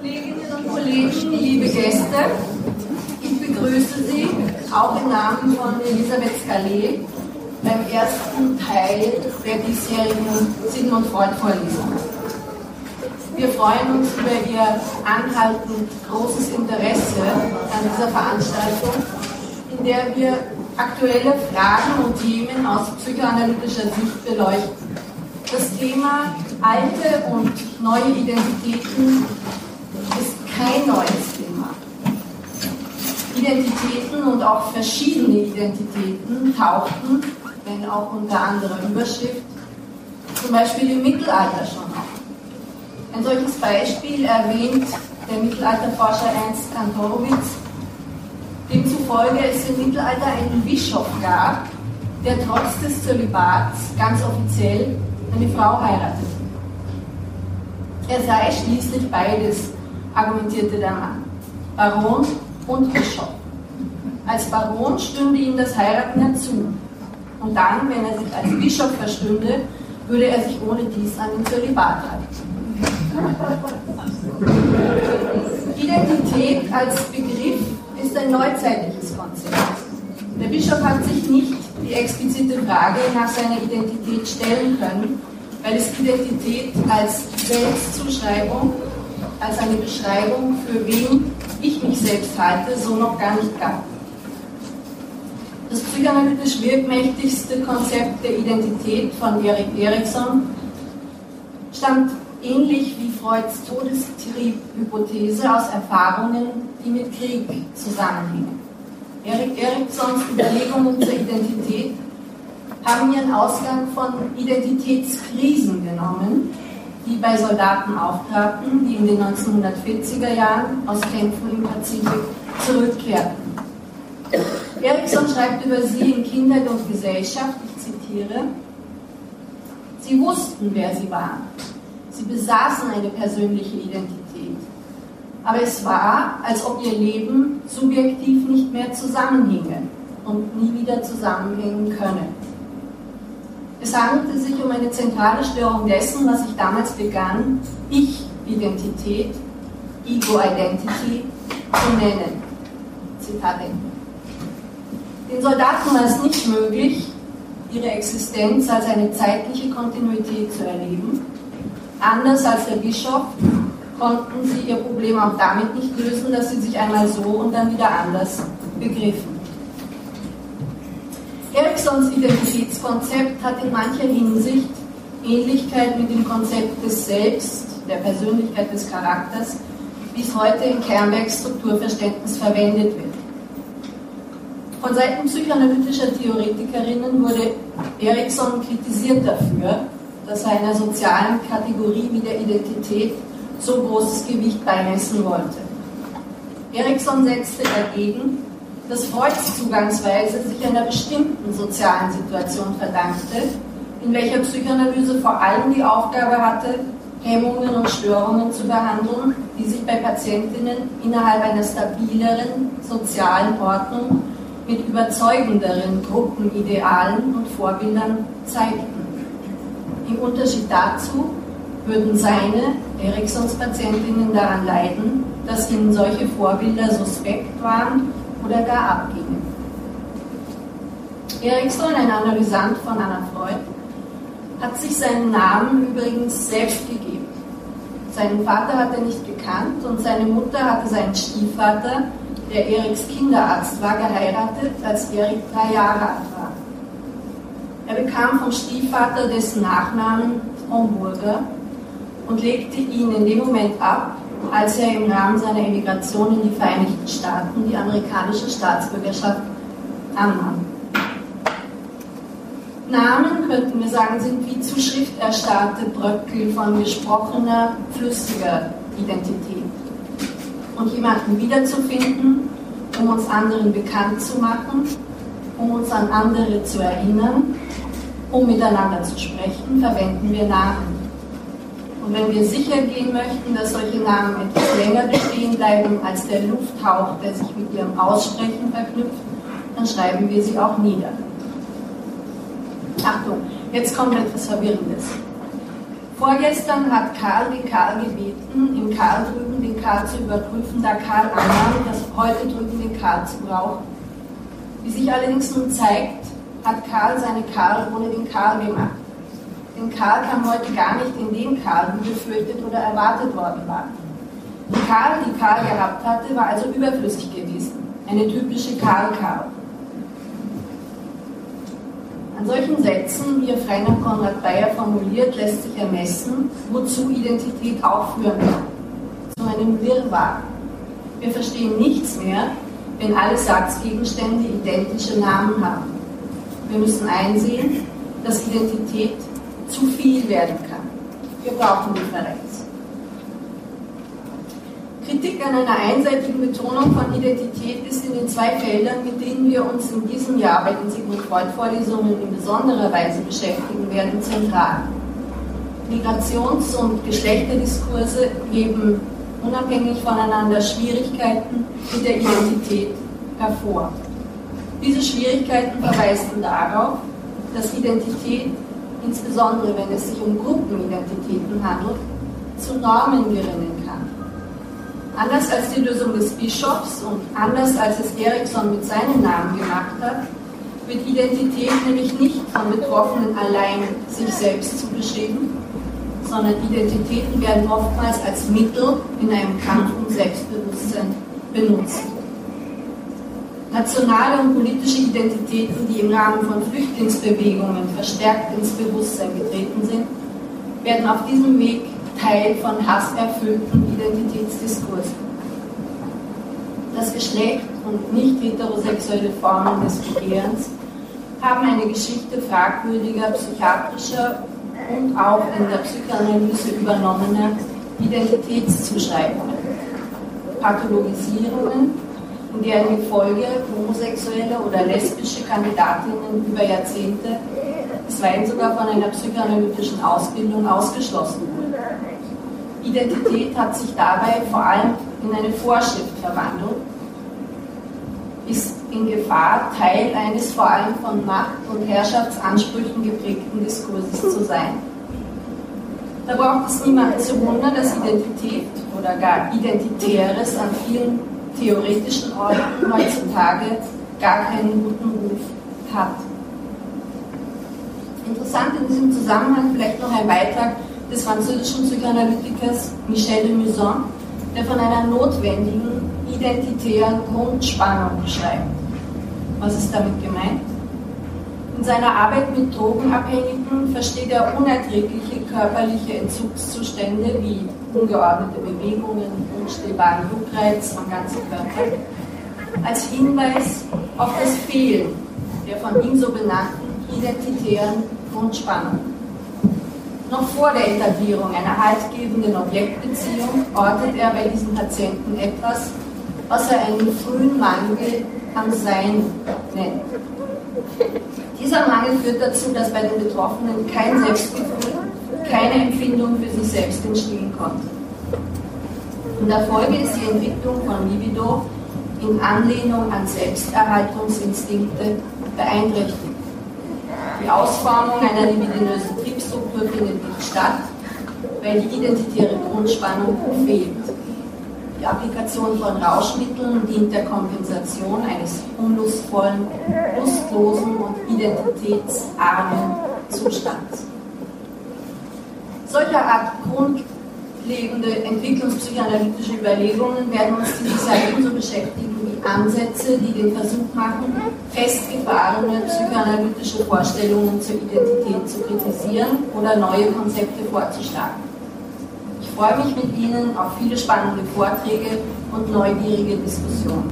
Kolleginnen und Kollegen, liebe Gäste, ich begrüße Sie auch im Namen von Elisabeth Scalet beim ersten Teil der diesjährigen Sigmund Freud-Vorlesung. Wir freuen uns über Ihr anhaltend großes Interesse an dieser Veranstaltung, in der wir aktuelle Fragen und Themen aus psychoanalytischer Sicht beleuchten. Das Thema alte und neue Identitäten kein neues Thema. Identitäten und auch verschiedene Identitäten tauchten, wenn auch unter anderer Überschrift, zum Beispiel im Mittelalter schon auf. Ein solches Beispiel erwähnt der Mittelalterforscher Ernst Kantorowitz, demzufolge es im Mittelalter einen Bischof gab, der trotz des Zölibats ganz offiziell eine Frau heiratete. Er sei schließlich beides, argumentierte der Mann, Baron und Bischof. Als Baron stünde ihm das Heiraten zu. Und dann, wenn er sich als Bischof verstünde, würde er sich ohne dies an den Zölibat halten. Identität als Begriff ist ein neuzeitliches Konzept. Der Bischof hat sich nicht die explizite Frage nach seiner Identität stellen können, weil es Identität als Selbstzuschreibung, als eine Beschreibung, für wen ich mich selbst halte, so noch gar nicht gab. Das psychoanalytisch wirkmächtigste Konzept der Identität von Erik Erikson stammt ähnlich wie Freuds Todestrieb-Hypothese aus Erfahrungen, die mit Krieg zusammenhängen. Erik Eriksons Überlegungen zur Identität haben ihren Ausgang von Identitätskrisen genommen, die bei Soldaten auftraten, die in den 1940er Jahren aus Kämpfen im Pazifik zurückkehrten. Erikson schreibt über sie in Kindheit und Gesellschaft, ich zitiere, Sie wussten, wer sie waren. Sie besaßen eine persönliche Identität. Aber es war, als ob ihr Leben subjektiv nicht mehr zusammenhinge und nie wieder zusammenhängen könne. Es handelte sich um eine zentrale Störung dessen, was ich damals begann, Ich-Identität, Ego-Identity zu nennen. Zitat Ende. Den Soldaten war es nicht möglich, ihre Existenz als eine zeitliche Kontinuität zu erleben. Anders als der Bischof konnten sie ihr Problem auch damit nicht lösen, dass sie sich einmal so und dann wieder anders begriffen. Eriksons Identitätskonzept hat in mancher Hinsicht Ähnlichkeit mit dem Konzept des Selbst, der Persönlichkeit des Charakters, wie es heute in Kernbergs Strukturverständnis verwendet wird. Von Seiten psychoanalytischer Theoretikerinnen wurde Erikson kritisiert dafür, dass er einer sozialen Kategorie wie der Identität so großes Gewicht beimessen wollte. Erikson setzte dagegen dass Freuds Zugangsweise sich einer bestimmten sozialen Situation verdankte, in welcher Psychoanalyse vor allem die Aufgabe hatte, Hemmungen und Störungen zu behandeln, die sich bei Patientinnen innerhalb einer stabileren sozialen Ordnung mit überzeugenderen Gruppenidealen und Vorbildern zeigten. Im Unterschied dazu würden seine, Eriksons Patientinnen daran leiden, dass ihnen solche Vorbilder suspekt waren oder gar abgingen. Erikson, ein Analysant von Anna Freud, hat sich seinen Namen übrigens selbst gegeben. Seinen Vater hat er nicht gekannt und seine Mutter hatte seinen Stiefvater, der Eriks Kinderarzt war, geheiratet, als Erik drei Jahre alt war. Er bekam vom Stiefvater dessen Nachnamen Homburger und legte ihn in dem Moment ab, als er im Rahmen seiner Emigration in die Vereinigten Staaten die amerikanische Staatsbürgerschaft annahm. Namen, könnten wir sagen, sind wie zu schrifterstarrte Bröckel von gesprochener, flüssiger Identität. Und jemanden wiederzufinden, um uns anderen bekannt zu machen, um uns an andere zu erinnern, um miteinander zu sprechen, verwenden wir Namen. Und wenn wir sicher gehen möchten, dass solche Namen etwas länger bestehen bleiben als der Lufthauch, der sich mit ihrem Aussprechen verknüpft, dann schreiben wir sie auch nieder. Achtung, jetzt kommt etwas Verwirrendes. Vorgestern hat Karl den Karl gebeten, im Karl drüben den Karl zu überprüfen, da Karl annahm, dass heute drüben den Karl zu brauchen. Wie sich allerdings nun zeigt, hat Karl seine Karl ohne den Karl gemacht. Denn Karl kam heute gar nicht in den Karl, wie befürchtet oder erwartet worden war. Die Karl, die Karl gehabt hatte, war also überflüssig gewesen. Eine typische Karl-Karl. An solchen Sätzen, wie er frei Konrad Bayer formuliert, lässt sich ermessen, wozu Identität auch kann. Zu einem Wirrwarr. Wir verstehen nichts mehr, wenn alle Satzgegenstände identische Namen haben. Wir müssen einsehen, dass Identität zu viel werden kann. Wir brauchen Differenz. Kritik an einer einseitigen Betonung von Identität ist in den zwei Feldern, mit denen wir uns in diesem Jahr bei den Sigmund Freud-Vorlesungen in besonderer Weise beschäftigen werden, zentral. Migrations- und Geschlechterdiskurse geben unabhängig voneinander Schwierigkeiten mit der Identität hervor. Diese Schwierigkeiten verweisen darauf, dass Identität, insbesondere wenn es sich um Gruppenidentitäten handelt, zu Normen gerinnen kann. Anders als die Lösung des Bischofs und anders als es Erikson mit seinem Namen gemacht hat, wird Identität nämlich nicht von Betroffenen allein sich selbst zugeschrieben, sondern Identitäten werden oftmals als Mittel in einem Kampf um Selbstbewusstsein benutzt. Nationale und politische Identitäten, die im Rahmen von Flüchtlingsbewegungen verstärkt ins Bewusstsein getreten sind, werden auf diesem Weg Teil von hasserfüllten Identitätsdiskursen. Das Geschlecht und nicht heterosexuelle Formen des Begehrens haben eine Geschichte fragwürdiger psychiatrischer und auch in der Psychoanalyse übernommener Identitätszuschreibungen, Pathologisierungen, in deren Folge homosexuelle oder lesbische Kandidatinnen über Jahrzehnte, bisweilen sogar von einer psychoanalytischen Ausbildung ausgeschlossen wurden. Identität hat sich dabei vor allem in eine Vorschrift verwandelt, ist in Gefahr, Teil eines vor allem von Macht- und Herrschaftsansprüchen geprägten Diskurses zu sein. Da braucht es niemanden zu wundern, dass Identität oder gar Identitäres an vielen theoretischen Orten heutzutage gar keinen guten Ruf hat. Interessant in diesem Zusammenhang vielleicht noch ein Beitrag des französischen Psychoanalytikers Michel de Muson, der von einer notwendigen identitären Grundspannung schreibt. Was ist damit gemeint? In seiner Arbeit mit Drogenabhängigen versteht er unerträgliche körperliche Entzugszustände wie ungeordnete Bewegungen, unstillbaren Juckreiz am ganzen Körper als Hinweis auf das Fehlen der von ihm so benannten identitären Grundspannung. Noch vor der Etablierung einer haltgebenden Objektbeziehung ortet er bei diesen Patienten etwas, was er einen frühen Mangel am Sein nennt. Dieser Mangel führt dazu, dass bei den Betroffenen kein Selbstgefühl, keine Empfindung für sich selbst entstehen konnte. In der Folge ist die Entwicklung von Libido in Anlehnung an Selbsterhaltungsinstinkte beeinträchtigt. Die Ausformung einer libidinösen Triebstruktur findet nicht statt, weil die identitäre Grundspannung fehlt. Die Applikation von Rauschmitteln dient der Kompensation eines unlustvollen, lustlosen und identitätsarmen Zustands. Solcher Art grundlegende entwicklungspsychoanalytische Überlegungen werden uns dieses Jahr ebenso beschäftigen wie Ansätze, die den Versuch machen, festgefahrene psychoanalytische Vorstellungen zur Identität zu kritisieren oder neue Konzepte vorzuschlagen. Ich freue mich mit Ihnen auf viele spannende Vorträge und neugierige Diskussionen.